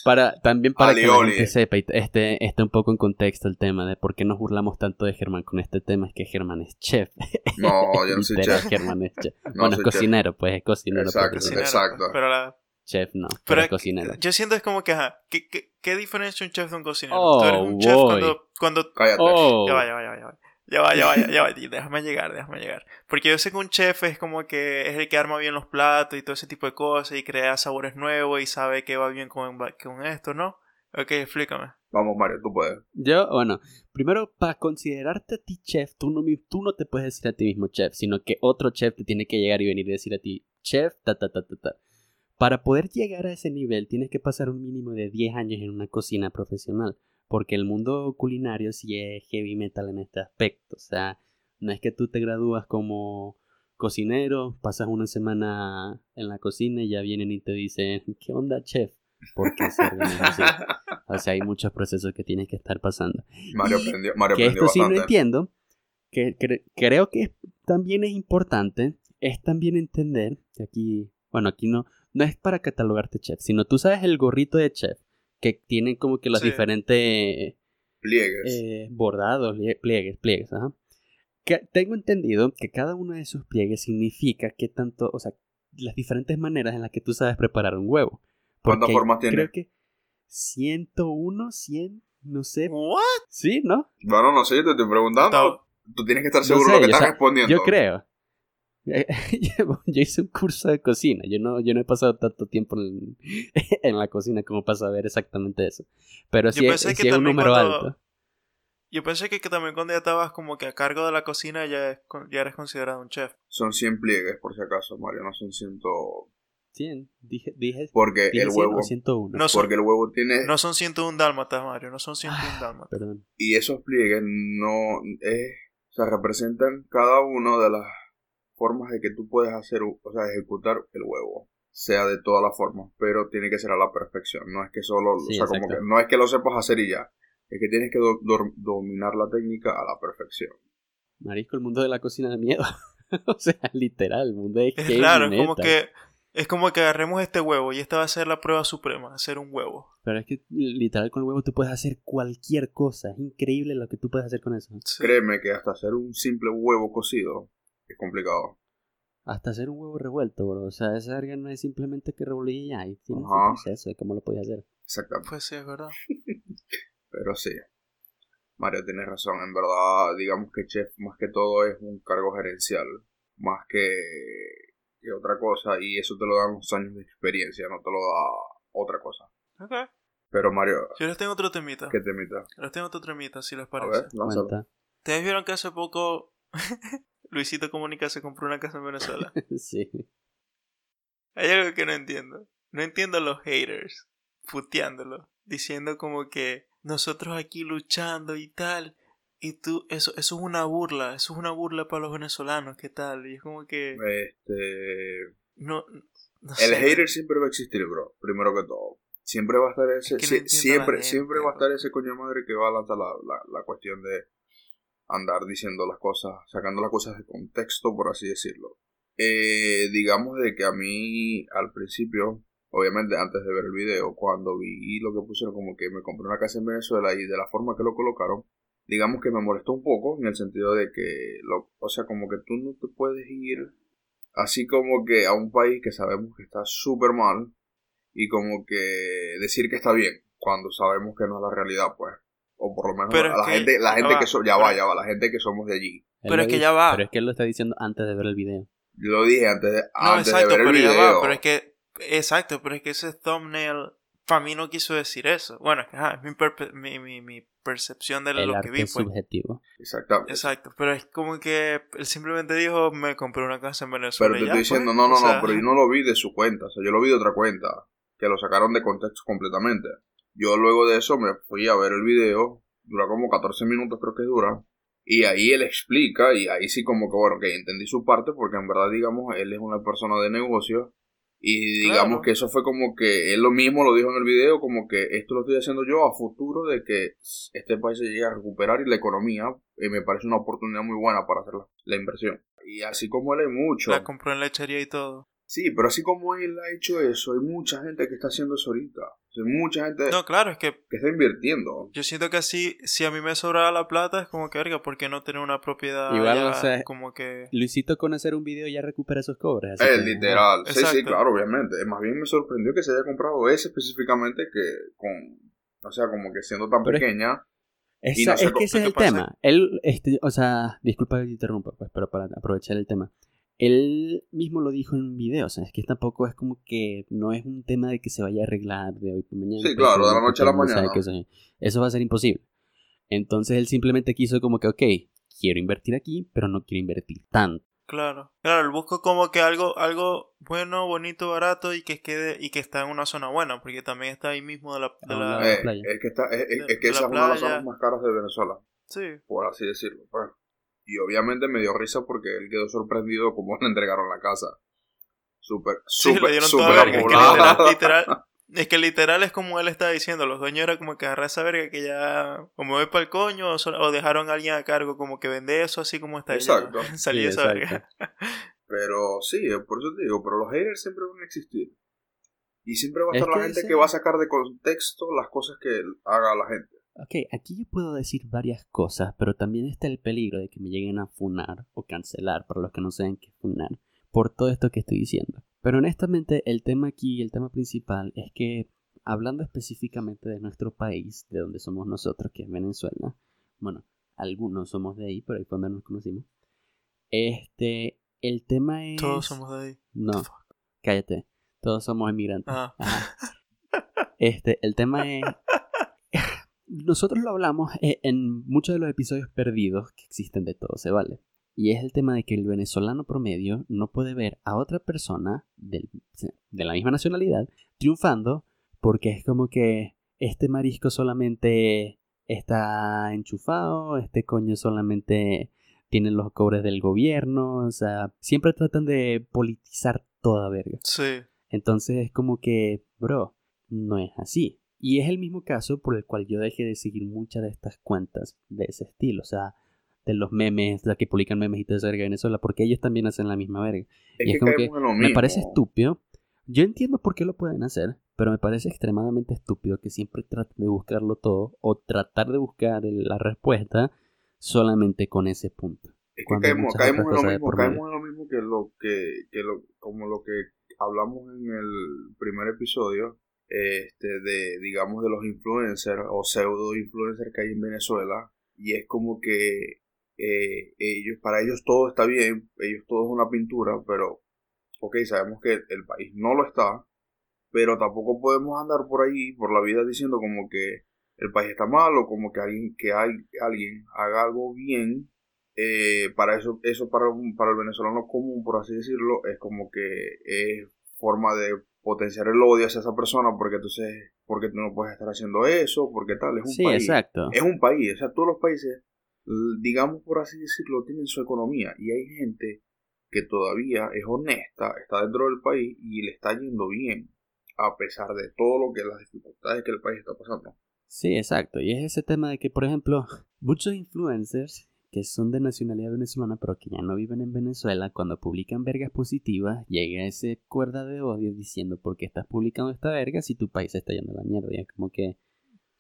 Speaker 3: Para, también para que la gente sepa y este, esté un poco en contexto el tema de por qué nos burlamos tanto de Germán con este tema, es que Germán es chef.
Speaker 1: No, yo no soy chef.
Speaker 3: Germán es chef.
Speaker 1: No
Speaker 3: bueno, es
Speaker 1: chef.
Speaker 3: cocinero, pues es cocinero.
Speaker 1: Exacto,
Speaker 3: pero-
Speaker 1: sí.
Speaker 2: Cocinero,
Speaker 1: Exacto.
Speaker 2: Pero, la,
Speaker 3: Chef no, pero,
Speaker 2: pero
Speaker 3: es cocinero.
Speaker 2: yo siento es como que, ajá, ¿qué, qué, qué diferencia un chef de un cocinero?
Speaker 3: Oh,
Speaker 2: Tú eres un chef
Speaker 3: boy.
Speaker 2: cuando, cuando
Speaker 1: Cállate.
Speaker 3: Oh,
Speaker 2: Ya va, ya va, ya va, ya va. Ya va, ya va, ya, ya va. Déjame llegar, déjame llegar. Porque yo sé que un chef es como que es el que arma bien los platos y todo ese tipo de cosas y crea sabores nuevos y sabe que va bien con, con esto, ¿no? Ok, explícame.
Speaker 1: Vamos, Mario, tú puedes.
Speaker 3: Yo, bueno, primero, para considerarte a ti chef, tú no, tú no te puedes decir a ti mismo chef, sino que otro chef te tiene que llegar y venir y decir a ti, chef, ta, ta, ta, ta, ta. Para poder llegar a ese nivel, tienes que pasar un mínimo de 10 años en una cocina profesional, porque el mundo culinario sí es heavy metal en este aspecto. O sea, no es que tú te gradúas como cocinero, pasas una semana en la cocina y ya vienen y te dicen, ¿qué onda, chef? ¿Por qué ser así? O sea, hay muchos procesos que tienes que estar pasando.
Speaker 1: Mario
Speaker 3: Y
Speaker 1: aprendió, Mario
Speaker 3: Que
Speaker 1: aprendió
Speaker 3: esto sí no
Speaker 1: bastante.
Speaker 3: entiendo, que cre- creo que también es importante, es también entender que aquí, bueno, aquí no, no es para catalogarte chef, sino tú sabes el gorrito de chef, que tienen como que los
Speaker 2: Sí.
Speaker 3: diferentes
Speaker 1: Pliegues.
Speaker 3: eh, bordados, lie- pliegues, pliegues, ajá. Que tengo entendido que cada uno de esos pliegues significa que tanto, o sea, las diferentes maneras en las que tú sabes preparar un huevo.
Speaker 1: ¿Cuántas formas tiene?
Speaker 3: Creo que 101, 100, no sé.
Speaker 2: ¿What?
Speaker 3: Sí, ¿no?
Speaker 1: Bueno, no sé, yo te estoy preguntando. Tú tienes que estar
Speaker 3: No
Speaker 1: seguro
Speaker 3: sé,
Speaker 1: de lo que estás
Speaker 3: o sea,
Speaker 1: respondiendo.
Speaker 3: Yo creo. yo hice un curso de cocina. Yo no, yo no he pasado tanto tiempo en, en la cocina como para saber exactamente eso. Pero
Speaker 2: Yo
Speaker 3: sí, es,
Speaker 2: pensé que
Speaker 3: sí es un
Speaker 2: también
Speaker 3: número
Speaker 2: cuando-
Speaker 3: alto.
Speaker 2: Yo pensé que, que también cuando ya estabas como que a cargo de la cocina ya, es con- ya eres considerado un chef.
Speaker 1: Son 100 pliegues, por si acaso, Mario, no son 100.
Speaker 3: 100. Dije, dije,
Speaker 1: Porque
Speaker 3: dije
Speaker 1: el
Speaker 3: 100
Speaker 1: huevo.
Speaker 3: o 101.
Speaker 2: No son,
Speaker 1: Porque el huevo tiene.
Speaker 2: no son 101 dálmatas, Mario, no son 101
Speaker 3: Ah,
Speaker 2: dálmatas.
Speaker 3: Perdón.
Speaker 1: Y esos pliegues no. Es, o sea, representan cada una de las formas de que tú puedes hacer, o sea, ejecutar el huevo. Sea de todas las formas, pero tiene que ser a la perfección. No es que solo.
Speaker 3: Sí,
Speaker 1: o sea, como que no es que lo sepas hacer y ya. Es que tienes que do- dominar la técnica a la perfección.
Speaker 3: Marisco, el mundo de la cocina de miedo. o sea, literal, el mundo de
Speaker 2: Es raro, es como que es como que agarremos este huevo y esta va a ser la prueba suprema, hacer un huevo.
Speaker 3: Pero es que literal con el huevo tú puedes hacer cualquier cosa. Es increíble lo que tú puedes hacer con eso.
Speaker 2: Sí.
Speaker 1: Créeme que hasta hacer un simple huevo cocido es complicado.
Speaker 3: Hasta hacer un huevo revuelto, bro. O sea, esa verga no es simplemente que revolver y ya. Y tiene
Speaker 1: Ajá.
Speaker 3: proceso de cómo lo puedes hacer.
Speaker 1: Exactamente.
Speaker 2: Pues sí, es verdad.
Speaker 1: Pero sí. Mario, tienes razón. En verdad, digamos que chef más que todo es un cargo gerencial. Más que, que otra cosa. Y eso te lo dan los años de experiencia, no te lo da otra cosa.
Speaker 2: Ok.
Speaker 1: Pero Mario,
Speaker 2: Yo les tengo otro temita.
Speaker 1: ¿qué te imita?
Speaker 2: Les tengo otro temita, si les
Speaker 1: A
Speaker 2: parece.
Speaker 1: ver, lánzalo.
Speaker 3: Cuenta.
Speaker 2: ¿Ustedes vieron que hace poco Luisito Comunica se compró una casa en Venezuela?
Speaker 3: sí.
Speaker 2: Hay algo que no entiendo. No entiendo a los haters puteándolo, diciendo como que nosotros aquí luchando y tal. Y tú, eso, eso es una burla, eso es una burla para los venezolanos, ¿qué tal? Y es como que
Speaker 1: Este,
Speaker 2: no, no
Speaker 1: el
Speaker 2: sé.
Speaker 1: hater siempre va a existir, bro. Primero que todo. Siempre va a estar ese,
Speaker 2: Es que no
Speaker 1: siempre,
Speaker 2: gente,
Speaker 1: siempre va a estar ese coño de madre que va a lanzar la, la, la cuestión de andar diciendo las cosas, sacando las cosas de contexto, por así decirlo. Eh, digamos de que a mí al principio, obviamente antes de ver el video, cuando vi lo que pusieron como que me compré una casa en Venezuela y de la forma que lo colocaron, digamos que me molestó un poco en el sentido de que, lo, o sea, como que tú no te puedes ir así como que a un país que sabemos que está súper mal y como que decir que está bien cuando sabemos que no es la realidad, pues. O por lo menos
Speaker 2: Pero
Speaker 1: la
Speaker 2: que-
Speaker 1: gente, la
Speaker 2: ya
Speaker 1: gente
Speaker 2: va,
Speaker 1: que so- ya va, ya va, la gente que somos de allí.
Speaker 2: Pero es que
Speaker 3: dice-
Speaker 2: ya va.
Speaker 3: Pero es que él lo está diciendo antes de ver el video.
Speaker 1: Yo lo dije antes de,
Speaker 2: No,
Speaker 1: antes
Speaker 2: exacto,
Speaker 1: de ver el
Speaker 2: pero ya
Speaker 1: video.
Speaker 2: va, pero es que, exacto, pero es que ese thumbnail para mí no quiso decir eso. Bueno, es que ajá, es mi, perpe- mi, mi, mi percepción de
Speaker 3: El
Speaker 2: lo que vi,
Speaker 3: es
Speaker 2: pues.
Speaker 3: subjetivo.
Speaker 1: Exactamente.
Speaker 2: Exacto, pero es como que él simplemente dijo, me compré una casa en Venezuela.
Speaker 1: Pero te
Speaker 2: ya,
Speaker 1: estoy diciendo,
Speaker 2: pues.
Speaker 1: no, no,
Speaker 2: O sea,
Speaker 1: no, pero yo no lo vi de su cuenta, o sea, yo lo vi de otra cuenta, que lo sacaron de contexto completamente. Yo luego de eso me fui a ver el video, dura como 14 minutos creo que dura, y ahí él explica, y ahí sí como que, bueno, que entendí su parte, porque en verdad, digamos, él es una persona de negocios, y digamos
Speaker 2: Claro.
Speaker 1: que eso fue como que él lo mismo lo dijo en el video, como que esto lo estoy haciendo yo a futuro de que este país se llegue a recuperar y la economía, y me parece una oportunidad muy buena para hacer la, la inversión. Y así como él hay mucho.
Speaker 2: La compró en lechería y todo.
Speaker 1: Sí, pero así como él ha hecho eso, hay mucha gente que está haciendo eso ahorita. O sea, mucha gente
Speaker 2: No, claro, es que
Speaker 1: que está invirtiendo.
Speaker 2: yo siento que así, si a mí me sobraba la plata, es como que, verga, ¿por qué no tener una propiedad
Speaker 3: Igual,
Speaker 2: ya
Speaker 3: o sea,
Speaker 2: como que...
Speaker 3: Luisito con hacer un video ya recupera esos cobres. así
Speaker 1: Es
Speaker 3: que,
Speaker 1: literal. Sí, sí,
Speaker 2: Exacto.
Speaker 1: claro, obviamente. Más bien me sorprendió que se haya comprado ese específicamente que con, o sea, como que siendo tan
Speaker 3: Pero es-
Speaker 1: pequeña.
Speaker 3: Esa-
Speaker 1: Y no sé
Speaker 3: es
Speaker 1: cómo-
Speaker 3: que ese es
Speaker 2: ¿qué
Speaker 3: el
Speaker 2: pasa?
Speaker 3: tema. Él, este, o sea, disculpa que te interrumpa, pues, pero para aprovechar el tema. Él mismo lo dijo en un video, o sea, es que tampoco es como que no es un tema de que se vaya a arreglar de hoy para mañana.
Speaker 1: Sí,
Speaker 3: pues,
Speaker 1: claro, de la noche a la mañana.
Speaker 3: que eso, eso va a ser imposible. Entonces él simplemente quiso como que, ok, quiero invertir aquí, pero no quiero invertir tanto.
Speaker 2: Claro, claro, él busca como que algo, algo bueno, bonito, barato y que quede y que está en una zona buena, porque también está ahí mismo de la, de la
Speaker 1: eh,
Speaker 3: playa.
Speaker 1: es que, está, es, es-
Speaker 2: De-
Speaker 1: es que esa es una de las zonas más caras de Venezuela,
Speaker 2: sí,
Speaker 1: por así decirlo. pues. Y obviamente me dio risa porque él quedó sorprendido como le entregaron la casa. Súper, súper, súper
Speaker 2: literal, literal, es que literal es como él está diciendo, los dueños era como que agarrar esa verga que ya, o me voy para el coño, o, solo- o dejaron a alguien a cargo, como que vende eso así como está
Speaker 1: Exacto.
Speaker 2: ya, salí
Speaker 3: Sí,
Speaker 2: de esa
Speaker 3: exacto.
Speaker 2: verga.
Speaker 1: Pero sí, por eso te digo, pero los haters siempre van a existir. Y siempre va a
Speaker 3: Es
Speaker 1: estar la
Speaker 3: que
Speaker 1: gente que va a sacar de contexto las cosas que haga la gente.
Speaker 3: Ok, aquí yo puedo decir varias cosas, pero también está el peligro de que me lleguen a funar o cancelar, para los que no saben qué funar, por todo esto que estoy diciendo. Pero honestamente, el tema aquí, el tema principal, es que hablando específicamente de nuestro país, de donde somos nosotros, que es Venezuela, bueno, algunos somos de ahí, pero ahí donde nos conocimos. Este, el tema es.
Speaker 2: Todos somos de ahí.
Speaker 3: No, cállate. Todos somos inmigrantes.
Speaker 2: Ah.
Speaker 3: Este, el tema es. Nosotros lo hablamos eh, en muchos de los episodios perdidos que existen de todo se vale. Y es el tema de que el venezolano promedio no puede ver a otra persona del- de la misma nacionalidad triunfando porque es como que este marisco solamente está enchufado, este coño solamente tiene los cobres del gobierno, o sea, siempre tratan de politizar toda verga.
Speaker 2: Sí.
Speaker 3: Entonces es como que, bro, no es así. Y es el mismo caso por el cual yo dejé de seguir muchas de estas cuentas de ese estilo, o sea, de los memes, la que publican memes y esa verga de Venezuela, porque ellos también hacen la misma verga.
Speaker 1: Es
Speaker 3: Y
Speaker 1: que
Speaker 3: es como que Me parece estúpido. Yo entiendo por qué lo pueden hacer, pero me parece extremadamente estúpido que siempre traten de buscarlo todo o tratar de buscar la respuesta solamente con ese punto.
Speaker 1: Es que caemos, en lo mismo, caemos en lo mismo que lo que, que lo, como lo que hablamos en el primer episodio, este, de, digamos, de los influencers o pseudo influencers que hay en Venezuela, y es como que eh, ellos, para ellos todo está bien, ellos todo es una pintura, pero, ok, sabemos que el país no lo está, pero tampoco podemos andar por ahí, por la vida diciendo como que el país está mal o como que alguien, que hay, alguien haga algo bien eh, para eso, eso para, para el venezolano común, por así decirlo, es como que es forma de potenciar el odio hacia esa persona, porque entonces, porque tú no puedes estar haciendo eso, porque tal, es un
Speaker 3: Sí,
Speaker 1: país.
Speaker 3: exacto.
Speaker 1: Es un país, o sea, todos los países, digamos por así decirlo, tienen su economía y hay gente que todavía es honesta, está dentro del país y le está yendo bien, a pesar de todo lo que las dificultades que el país está pasando.
Speaker 3: Sí, exacto. Y es ese tema de que, por ejemplo, muchos influencers que son de nacionalidad venezolana pero que ya no viven en Venezuela, cuando publican vergas positivas, llega ese cuerda de odio diciendo ¿por qué estás publicando esta verga si tu país está yendo a la mierda? Y es como que,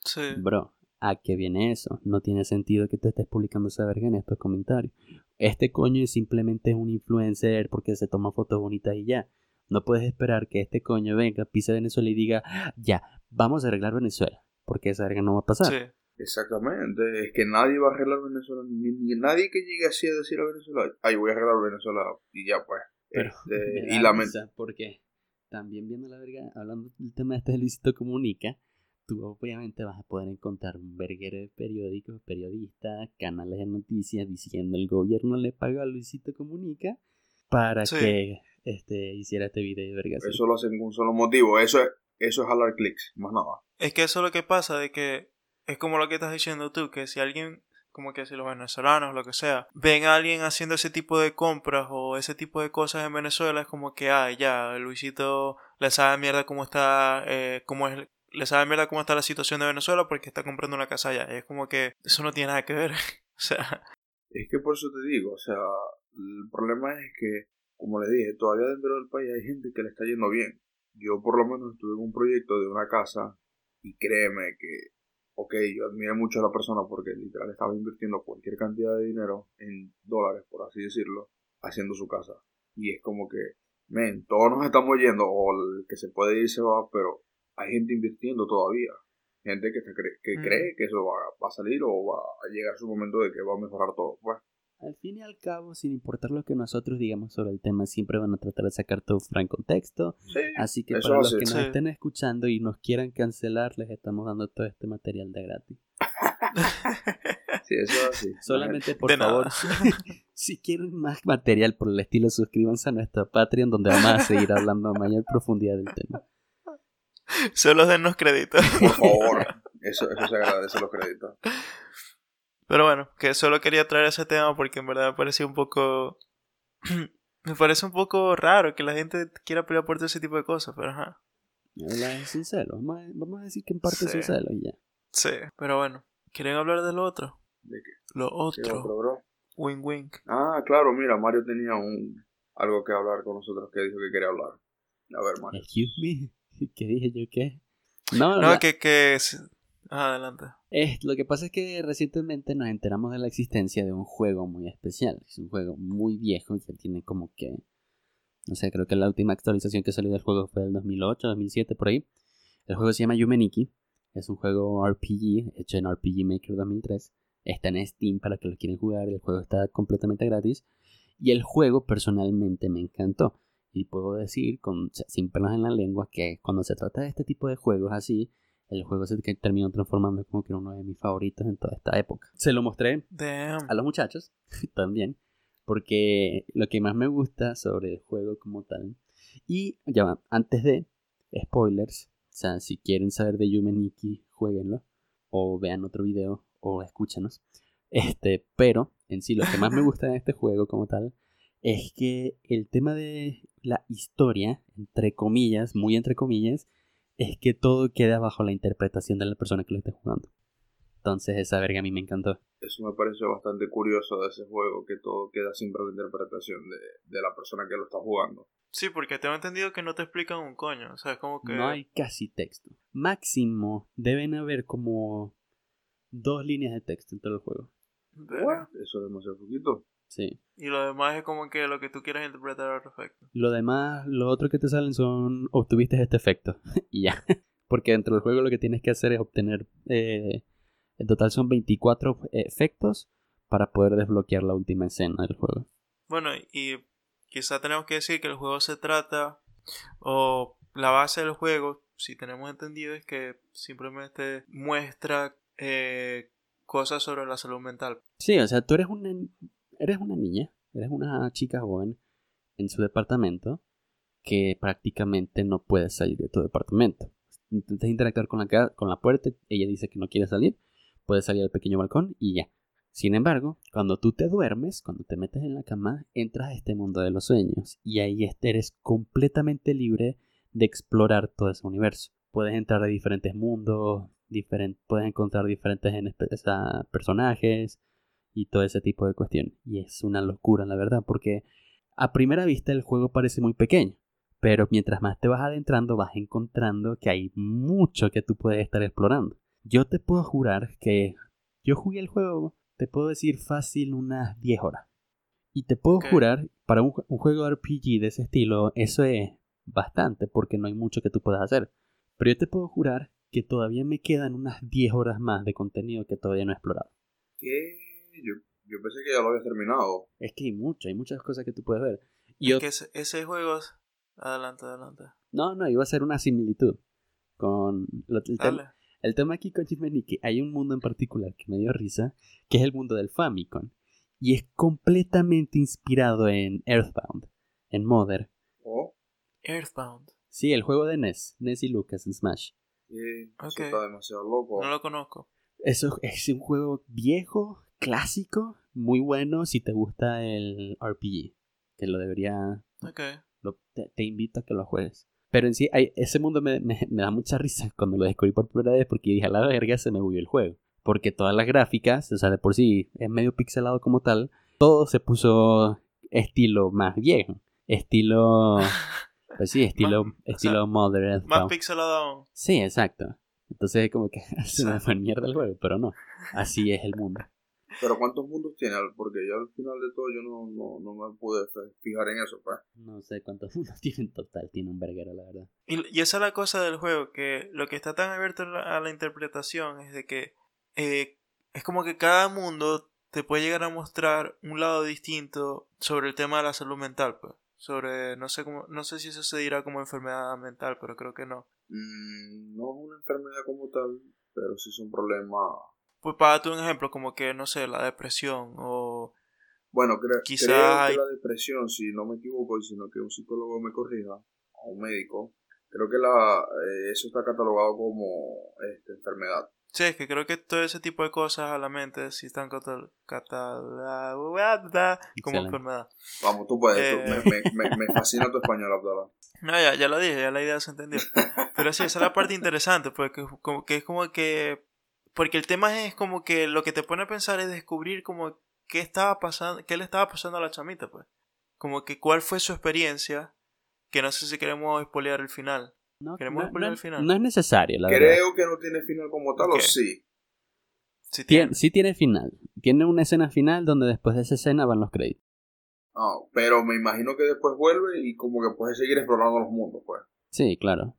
Speaker 2: Sí.
Speaker 3: bro, ¿a qué viene eso? No tiene sentido que tú estés publicando esa verga en estos comentarios. Este coño simplemente es un influencer porque se toma fotos bonitas y ya. No puedes esperar que este coño venga, pise Venezuela y diga, ya, vamos a arreglar Venezuela. Porque esa verga no va a pasar.
Speaker 2: Sí.
Speaker 1: Exactamente, es que nadie va a arreglar Venezuela, ni, ni nadie que llegue así a decir a Venezuela, ay, voy a arreglar Venezuela y ya pues.
Speaker 3: Pero
Speaker 1: Este, y
Speaker 3: risa porque también viendo la verga, hablando del tema este de Luisito Comunica, tú obviamente vas a poder encontrar un verguero de periódicos, periodistas, canales de noticias diciendo el gobierno le paga a Luisito Comunica para
Speaker 2: Sí.
Speaker 3: que este hiciera este video de verga.
Speaker 1: Eso lo hacen con un solo motivo, eso es, eso es jalar clics, más nada.
Speaker 2: Es que eso es lo que pasa, de que es como lo que estás diciendo tú, que si alguien, como que si los venezolanos, lo que sea, ven a alguien haciendo ese tipo de compras o ese tipo de cosas en Venezuela, es como que, ah, ya, Luisito le sabe mierda cómo está, eh, cómo es, le sabe mierda cómo está la situación de Venezuela porque está comprando una casa allá. Es como que eso no tiene nada que ver. o sea,
Speaker 1: Es que por eso te digo, o sea, el problema es que, como le dije, todavía dentro del país hay gente que le está yendo bien. Yo por lo menos estuve en un proyecto de una casa y créeme que, ok, yo admiro mucho a la persona porque literal estaba invirtiendo cualquier cantidad de dinero en dólares, por así decirlo, haciendo su casa. Y es como que, men, todos nos estamos yendo, o el que se puede ir se va, pero hay gente invirtiendo todavía. Gente que, cree, que
Speaker 2: Mm.
Speaker 1: cree que eso va, va a salir o va a llegar su momento de que va a mejorar todo. Pues,
Speaker 3: Al fin y al cabo, sin importar lo que nosotros digamos sobre el tema, siempre van a tratar de sacar todo fuera en contexto.
Speaker 1: sí,
Speaker 3: Así que para los que nos
Speaker 2: Sí.
Speaker 3: estén escuchando y nos quieran cancelar, les estamos dando todo este material de gratis.
Speaker 1: sí, eso es así.
Speaker 3: Solamente por
Speaker 2: De
Speaker 3: favor, si quieren más material por el estilo, suscríbanse a nuestra Patreon donde vamos a seguir hablando a mayor profundidad del tema.
Speaker 2: solo dennos crédito.
Speaker 1: Por favor. Eso, eso se agradece los créditos.
Speaker 2: Pero bueno, que solo quería traer ese tema porque en verdad me parecía un poco... me parece un poco raro que la gente quiera pelear por todo ese tipo de cosas, pero ajá.
Speaker 3: Sin celos. Vamos a, vamos a decir que en parte
Speaker 2: Sí.
Speaker 3: son celos y ya.
Speaker 2: Sí, pero bueno. ¿Quieren hablar de lo otro?
Speaker 1: ¿De qué?
Speaker 2: Lo
Speaker 1: ¿Qué
Speaker 2: otro. Wing wink.
Speaker 1: Ah, claro, mira, Mario tenía un algo que hablar con nosotros que dijo que quería hablar. A ver, Mario.
Speaker 3: Excuse me. ¿Qué dije yo qué? No,
Speaker 2: No,
Speaker 3: la-
Speaker 2: que... que... adelante.
Speaker 3: Lo que pasa es que recientemente nos enteramos de la existencia de un juego muy especial. Es un juego muy viejo, ya tiene como que... No sé, creo que la última actualización que salió del juego fue del 2008, 2007, por ahí. El juego se llama Yumeniki. Es un juego RPG, hecho en RPG Maker 2003. Está en Steam para que lo quieran jugar. El juego está completamente gratis. Y el juego personalmente me encantó. Y puedo decir, sin pelos en la lengua, que cuando se trata de este tipo de juegos así, el juego se terminó transformando como que uno de mis favoritos en toda esta época. Se lo mostré
Speaker 2: Damn.
Speaker 3: a los muchachos también, porque lo que más me gusta sobre el juego como tal, y ya va, antes de spoilers, o sea, si quieren saber de Yume Nikki, jueguenlo, o vean otro video, o escúchenos. Este, pero en sí lo que más me gusta de este juego como tal es que el tema de la historia, entre comillas, muy entre comillas, es que todo queda bajo la interpretación de la persona que lo esté jugando. Entonces esa verga a mí me encantó.
Speaker 1: Eso me pareció bastante curioso de ese juego, que todo queda siempre a la interpretación de, de la persona que lo está jugando.
Speaker 2: Sí, porque tengo entendido que no te explican un coño. O sea, es como que.
Speaker 3: No hay casi texto. Máximo deben haber como dos líneas de texto en todo el juego.
Speaker 2: Verga.
Speaker 1: Eso es demasiado poquito.
Speaker 3: Sí.
Speaker 2: Y lo demás es como que lo que tú quieras interpretar al respecto.
Speaker 3: Lo demás, lo otro que te salen son obtuviste este efecto. y ya. Porque dentro del juego lo que tienes que hacer es obtener. eh, en total son 24 efectos para poder desbloquear la última escena del juego.
Speaker 2: Bueno, y quizá tenemos que decir que el juego se trata, o la base del juego, si tenemos entendido, es que simplemente muestra eh, cosas sobre la salud mental.
Speaker 3: Sí, o sea, tú eres una, eres una niña, eres una chica joven en su departamento que prácticamente no puede salir de tu departamento. Intentas interactuar con la, con la puerta, ella dice que no quiere salir, puedes salir al pequeño balcón y ya. Sin embargo, cuando tú te duermes, cuando te metes en la cama, entras a este mundo de los sueños y ahí eres completamente libre de explorar todo ese universo. Puedes entrar a diferentes mundos, diferen- puedes encontrar diferentes en personajes y todo ese tipo de cuestiones. Y es una locura, la verdad, porque a primera vista el juego parece muy pequeño, pero mientras más te vas adentrando vas encontrando que hay mucho que tú puedes estar explorando. Yo te puedo jurar que yo jugué el juego, te puedo decir fácil unas 10 horas. Y te puedo jurar, para un juego RPG de ese estilo, eso es bastante, porque no hay mucho que tú puedas hacer. Pero yo te puedo jurar que todavía me quedan unas 10 horas más de contenido que todavía no he explorado.
Speaker 1: ¿Qué? Yo, yo pensé que ya lo habías terminado.
Speaker 3: Es que hay mucho, hay muchas cosas que tú puedes ver. Y
Speaker 2: Es
Speaker 3: yo-
Speaker 2: que ese, ese juego es... Adelante, adelante.
Speaker 3: No, no, iba a ser una similitud con lo- el, tema,
Speaker 2: Dale.
Speaker 3: el tema aquí con Chisme Nikki. Hay un mundo en particular que me dio risa, que es el mundo del Famicom. Y es completamente inspirado en Earthbound, en Mother.
Speaker 1: Oh,
Speaker 2: Earthbound.
Speaker 3: Sí, el juego de NES, NES y Lucas en Smash.
Speaker 1: sí, está demasiado loco.
Speaker 2: No lo conozco.
Speaker 3: Eso es un juego viejo, clásico, muy bueno si te gusta el RPG. Que lo debería
Speaker 2: Ok.
Speaker 3: lo- te, te invito a que lo juegues. Pero en sí, hay- ese mundo me, me- me da mucha risa cuando lo descubrí por primera vez porque dije, a la verga se me bugueó el juego. Porque todas las gráficas, o sea, de por sí es medio pixelado como tal, todo se puso estilo más viejo. Estilo... Pues sí, estilo,
Speaker 2: Más-
Speaker 3: estilo Mother
Speaker 2: Más pixelado.
Speaker 3: Sí, exacto. Entonces como que se me fue mierda el juego, pero no. Así es el mundo.
Speaker 1: Pero ¿cuántos mundos tiene? Porque yo al final de todo yo no, no, no me pude fijar en eso, pues.
Speaker 3: No sé cuántos mundos tiene en total, tiene un verguero, la verdad.
Speaker 2: Y, y esa es la cosa del juego, que lo que está tan abierto a la, a la interpretación es de que eh, es como que cada mundo te puede llegar a mostrar un lado distinto sobre el tema de la salud mental, pues. Sobre, no sé cómo, no sé si eso se dirá como enfermedad mental, pero creo que no.
Speaker 1: Mm, no es una enfermedad como tal, pero sí es un problema.
Speaker 2: Pues para darte un ejemplo, como que, no sé, la depresión o...
Speaker 1: Bueno, cre-
Speaker 2: Quizá
Speaker 1: creo
Speaker 2: hay-
Speaker 1: que la depresión, si no me equivoco, y sino que un psicólogo me corrija, o un médico, creo que la, eh, eso está catalogado como este, enfermedad.
Speaker 2: Sí, es que creo que todo ese tipo de cosas a la mente sí están catal- catalogadas como enfermedad.
Speaker 1: Vamos, tú puedes, tú-
Speaker 2: Eh.
Speaker 1: me, me, me, me fascina tu español, Abdallah.
Speaker 2: No, ya, ya lo dije, ya la idea se entendió. Pero sí, esa es la parte interesante, porque como que es como que... Porque el tema es como que lo que te pone a pensar es descubrir como qué estaba pasando, qué le estaba pasando a la chamita, pues. Como que cuál fue su experiencia, que no sé si queremos spoilear el final.
Speaker 3: No,
Speaker 2: ¿Queremos
Speaker 3: no,
Speaker 2: al final?
Speaker 3: no es necesario, la verdad.
Speaker 1: Creo que no tiene final como tal, o sí.
Speaker 2: Si
Speaker 3: Tien-
Speaker 2: tiene.
Speaker 3: sí tiene final. Tiene una escena final donde después de esa escena van los créditos.
Speaker 1: Ah, pero me imagino que después vuelve y como que puede seguir explorando los mundos, pues.
Speaker 3: Sí, claro.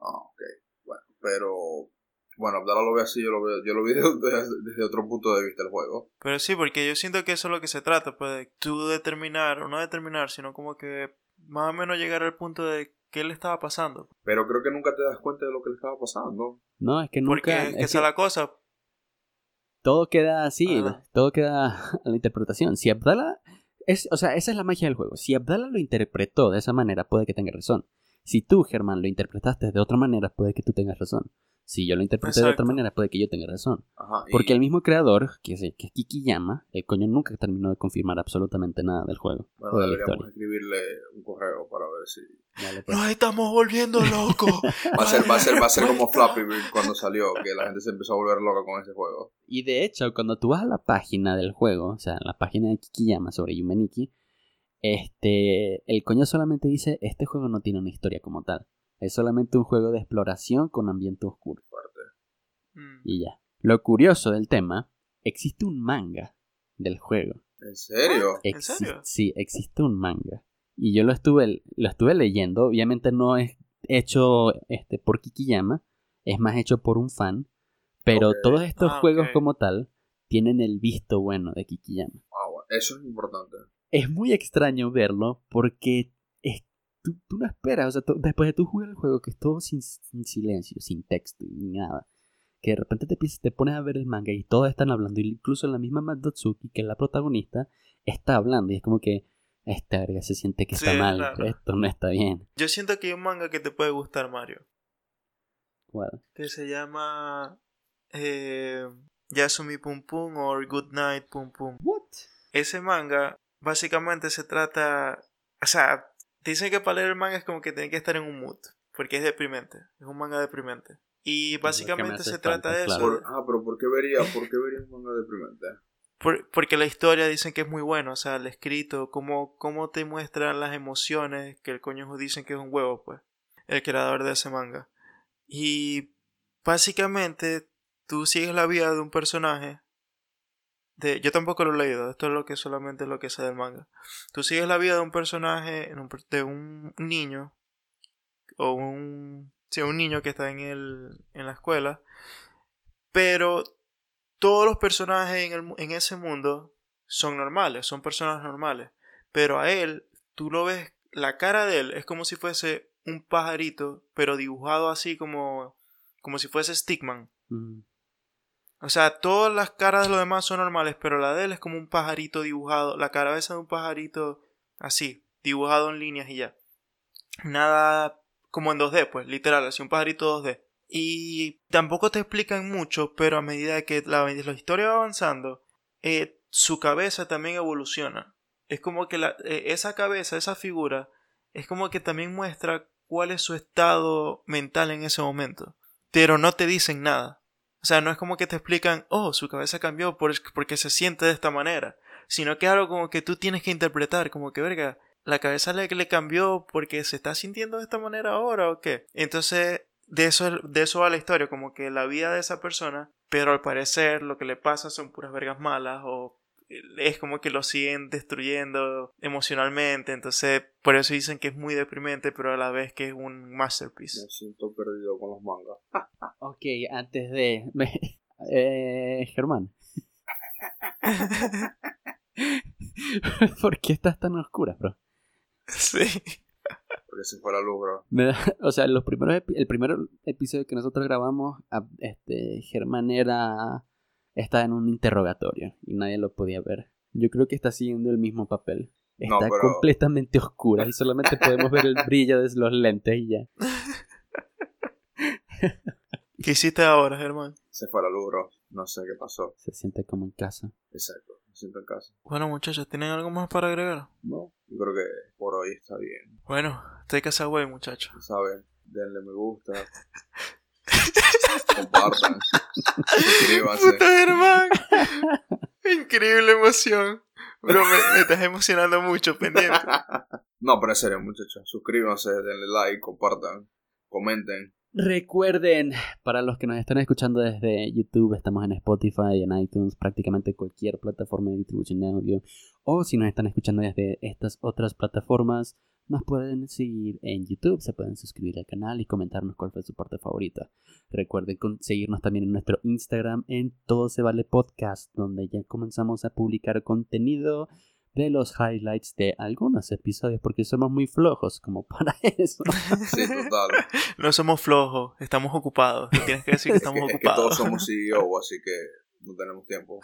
Speaker 1: Ah, ok. Bueno, pero... Bueno, Abdallah lo ve así, yo lo veo, yo lo vi desde, desde otro punto de vista el juego.
Speaker 2: Pero sí, porque yo siento que eso es lo que se trata, pues, de tú determinar, o no determinar, sino como que más o menos llegar al punto de qué le estaba pasando.
Speaker 1: Pero creo que nunca te das cuenta de lo que le estaba pasando.
Speaker 3: No, es que
Speaker 2: Porque
Speaker 3: nunca.
Speaker 2: es que
Speaker 3: es
Speaker 2: esa es la cosa.
Speaker 3: todo queda así, todo queda a la interpretación. Si Abdallah es, o sea, esa es la magia del juego. Si Abdallah lo interpretó de esa manera, puede que tenga razón. Si tú, Germán, lo interpretaste de otra manera, puede que tú tengas razón. Si yo lo interpreté de otra
Speaker 2: Exacto.
Speaker 3: manera, puede que yo tenga razón.
Speaker 1: Ajá. y-
Speaker 3: Porque el mismo creador, que es, que es Kikiyama, el coño nunca terminó de confirmar absolutamente nada del juego
Speaker 1: Bueno,
Speaker 3: o de la
Speaker 1: deberíamos
Speaker 3: historia.
Speaker 1: escribirle un correo para ver si.
Speaker 3: Dale, pues.
Speaker 2: Nos estamos volviendo locos.
Speaker 1: Va a ser, va a ser, va a ser como Flappy Bird cuando salió, que la gente se empezó a volver loca con ese juego.
Speaker 3: Y de hecho, cuando tú vas a la página del juego, o sea, la página de Kikiyama sobre Yumeniki, este, el coño solamente dice, este juego no tiene una historia como tal. Es solamente un juego de exploración con ambiente oscuro.
Speaker 1: Fuerte.
Speaker 2: Mm.
Speaker 3: Y ya. Lo curioso del tema, existe un manga del juego.
Speaker 1: ¿En serio?
Speaker 2: ¿En
Speaker 3: Exi-
Speaker 2: serio?
Speaker 3: Sí, existe un manga. Y yo lo estuve, lo estuve leyendo. Obviamente no es hecho este, por Kikiyama, es más hecho por un fan. Pero todos estos
Speaker 2: Ah,
Speaker 3: juegos como tal tienen el visto bueno de Kikiyama.
Speaker 1: Ah, bueno, Eso es importante.
Speaker 3: Es muy extraño verlo porque tú, tú no esperas. O sea, tú- después de tú jugar el juego, que es todo sin, sin silencio, sin texto y nada. Que de repente te, pones a ver el manga y todos están hablando. Incluso la misma Madotsuki, que es la protagonista, está hablando. Y es como que esta verga se siente que
Speaker 2: Sí,
Speaker 3: está mal.
Speaker 2: claro.
Speaker 3: Esto no está bien.
Speaker 2: Yo siento que hay un manga que te puede gustar, Mario.
Speaker 3: ¿Cuál?
Speaker 2: Que se llama eh, Yasumi Pum Pum o Good Night Pum Pum.
Speaker 3: What?
Speaker 2: Ese manga básicamente se trata... O sea, dicen que para leer el manga es como que tiene que estar en un mood. Porque es deprimente. Es un manga deprimente. Y básicamente se trata de eso.
Speaker 3: claro.
Speaker 1: Ah, pero ¿por qué vería, por qué vería un manga deprimente?
Speaker 2: Por- porque la historia dicen que es muy buena, o sea, el escrito, cómo, cómo te muestran las emociones, que el coño dicen que es un huevo, pues, el creador de ese manga. Y básicamente tú sigues la vida de un personaje. Yo tampoco lo he leído, esto es lo que solamente es lo que sé del manga. Tú sigues la vida de un personaje, de un niño, o un, sí, un niño que está en, el, en la escuela, pero todos los personajes en, el en ese mundo son normales, son personas normales. Pero a él, tú lo ves, la cara de él es como si fuese un pajarito, pero dibujado así como, como si fuese Stickman. O sea, todas las caras de los demás son normales, pero la de él es como un pajarito dibujado, la cabeza de un pajarito así, dibujado en líneas y ya. Nada como en 2D, pues, literal, así un pajarito 2D. Y tampoco te explican mucho, pero a medida que la, la historia va avanzando, eh, su cabeza también evoluciona. Es como que la- eh, esa cabeza, esa figura, es como que también muestra cuál es su estado mental en ese momento. Pero no te dicen nada. O sea, no es como que te explican, oh, su cabeza cambió por- porque se siente de esta manera. Sino que es algo como que tú tienes que interpretar, como que, verga, la cabeza le, le cambió porque se está sintiendo de esta manera ahora o qué. Entonces, de eso, de eso va la historia, como que la vida de esa persona, pero al parecer lo que le pasa son puras vergas malas o es como que lo siguen destruyendo emocionalmente. Entonces, por eso dicen que es muy deprimente, pero a la vez que es un masterpiece.
Speaker 1: Me siento perdido con los mangas.
Speaker 3: Ok, antes de... eh, Germán. ¿Por qué estás tan oscura, bro?
Speaker 2: sí.
Speaker 1: Porque se fue la luz, bro.
Speaker 3: Me da- o sea, los primeros epi- el primer episodio que nosotros grabamos, a- este, Germán era estaba en un interrogatorio y nadie lo podía ver. Yo creo que está siguiendo el mismo papel.
Speaker 1: No,
Speaker 3: Está
Speaker 1: pero-
Speaker 3: completamente oscura y solamente podemos ver el brillo de los lentes y ya.
Speaker 2: ¿Qué hiciste ahora, Germán?
Speaker 1: Se fue la luz, bro. No sé qué pasó.
Speaker 3: Se siente como en casa.
Speaker 1: Exacto. Me siento en casa.
Speaker 2: Bueno, muchachos, ¿tienen algo más para agregar?
Speaker 1: No. Yo creo que por hoy está bien.
Speaker 2: Bueno, take us away, muchachos.
Speaker 1: Saben, denle me gusta. compartan. suscríbanse.
Speaker 2: ¡Puta Germán! Increíble emoción. Bro, me, me estás emocionando mucho, pendiente.
Speaker 1: no, pero en serio, muchachos. Suscríbanse, denle like, compartan, comenten.
Speaker 3: Recuerden, para los que nos están escuchando desde YouTube, estamos en Spotify, en iTunes, prácticamente cualquier plataforma de distribución de audio. O si nos están escuchando desde estas otras plataformas, nos pueden seguir en YouTube, se pueden suscribir al canal y comentarnos cuál fue su parte favorita. Recuerden con- seguirnos también en nuestro Instagram en Todo Se Vale Podcast, donde ya comenzamos a publicar contenido de los highlights de algunos episodios, porque somos muy flojos como para eso.
Speaker 1: Sí, total.
Speaker 2: No somos flojos, estamos ocupados. Tienes que decir que estamos
Speaker 1: Es que, es que todos
Speaker 2: ocupados.
Speaker 1: somos CEO, así que no tenemos tiempo.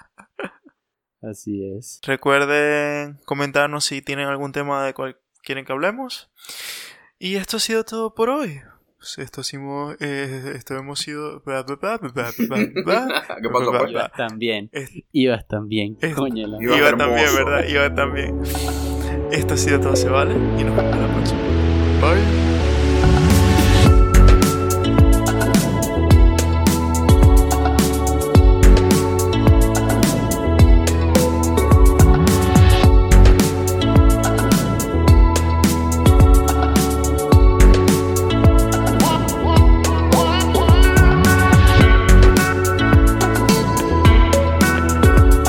Speaker 3: Así es.
Speaker 2: Recuerden comentarnos si tienen algún tema de cual quieren que hablemos. Y esto ha sido todo por hoy. Pues Esto, hicimos, eh, esto hemos sido...
Speaker 3: Ibas también. Ibas también. Coño, la
Speaker 1: Iba
Speaker 2: Iba también, ¿verdad? Iba también. Esto ha sido todo, se vale. Y nos vemos la próxima. Bye.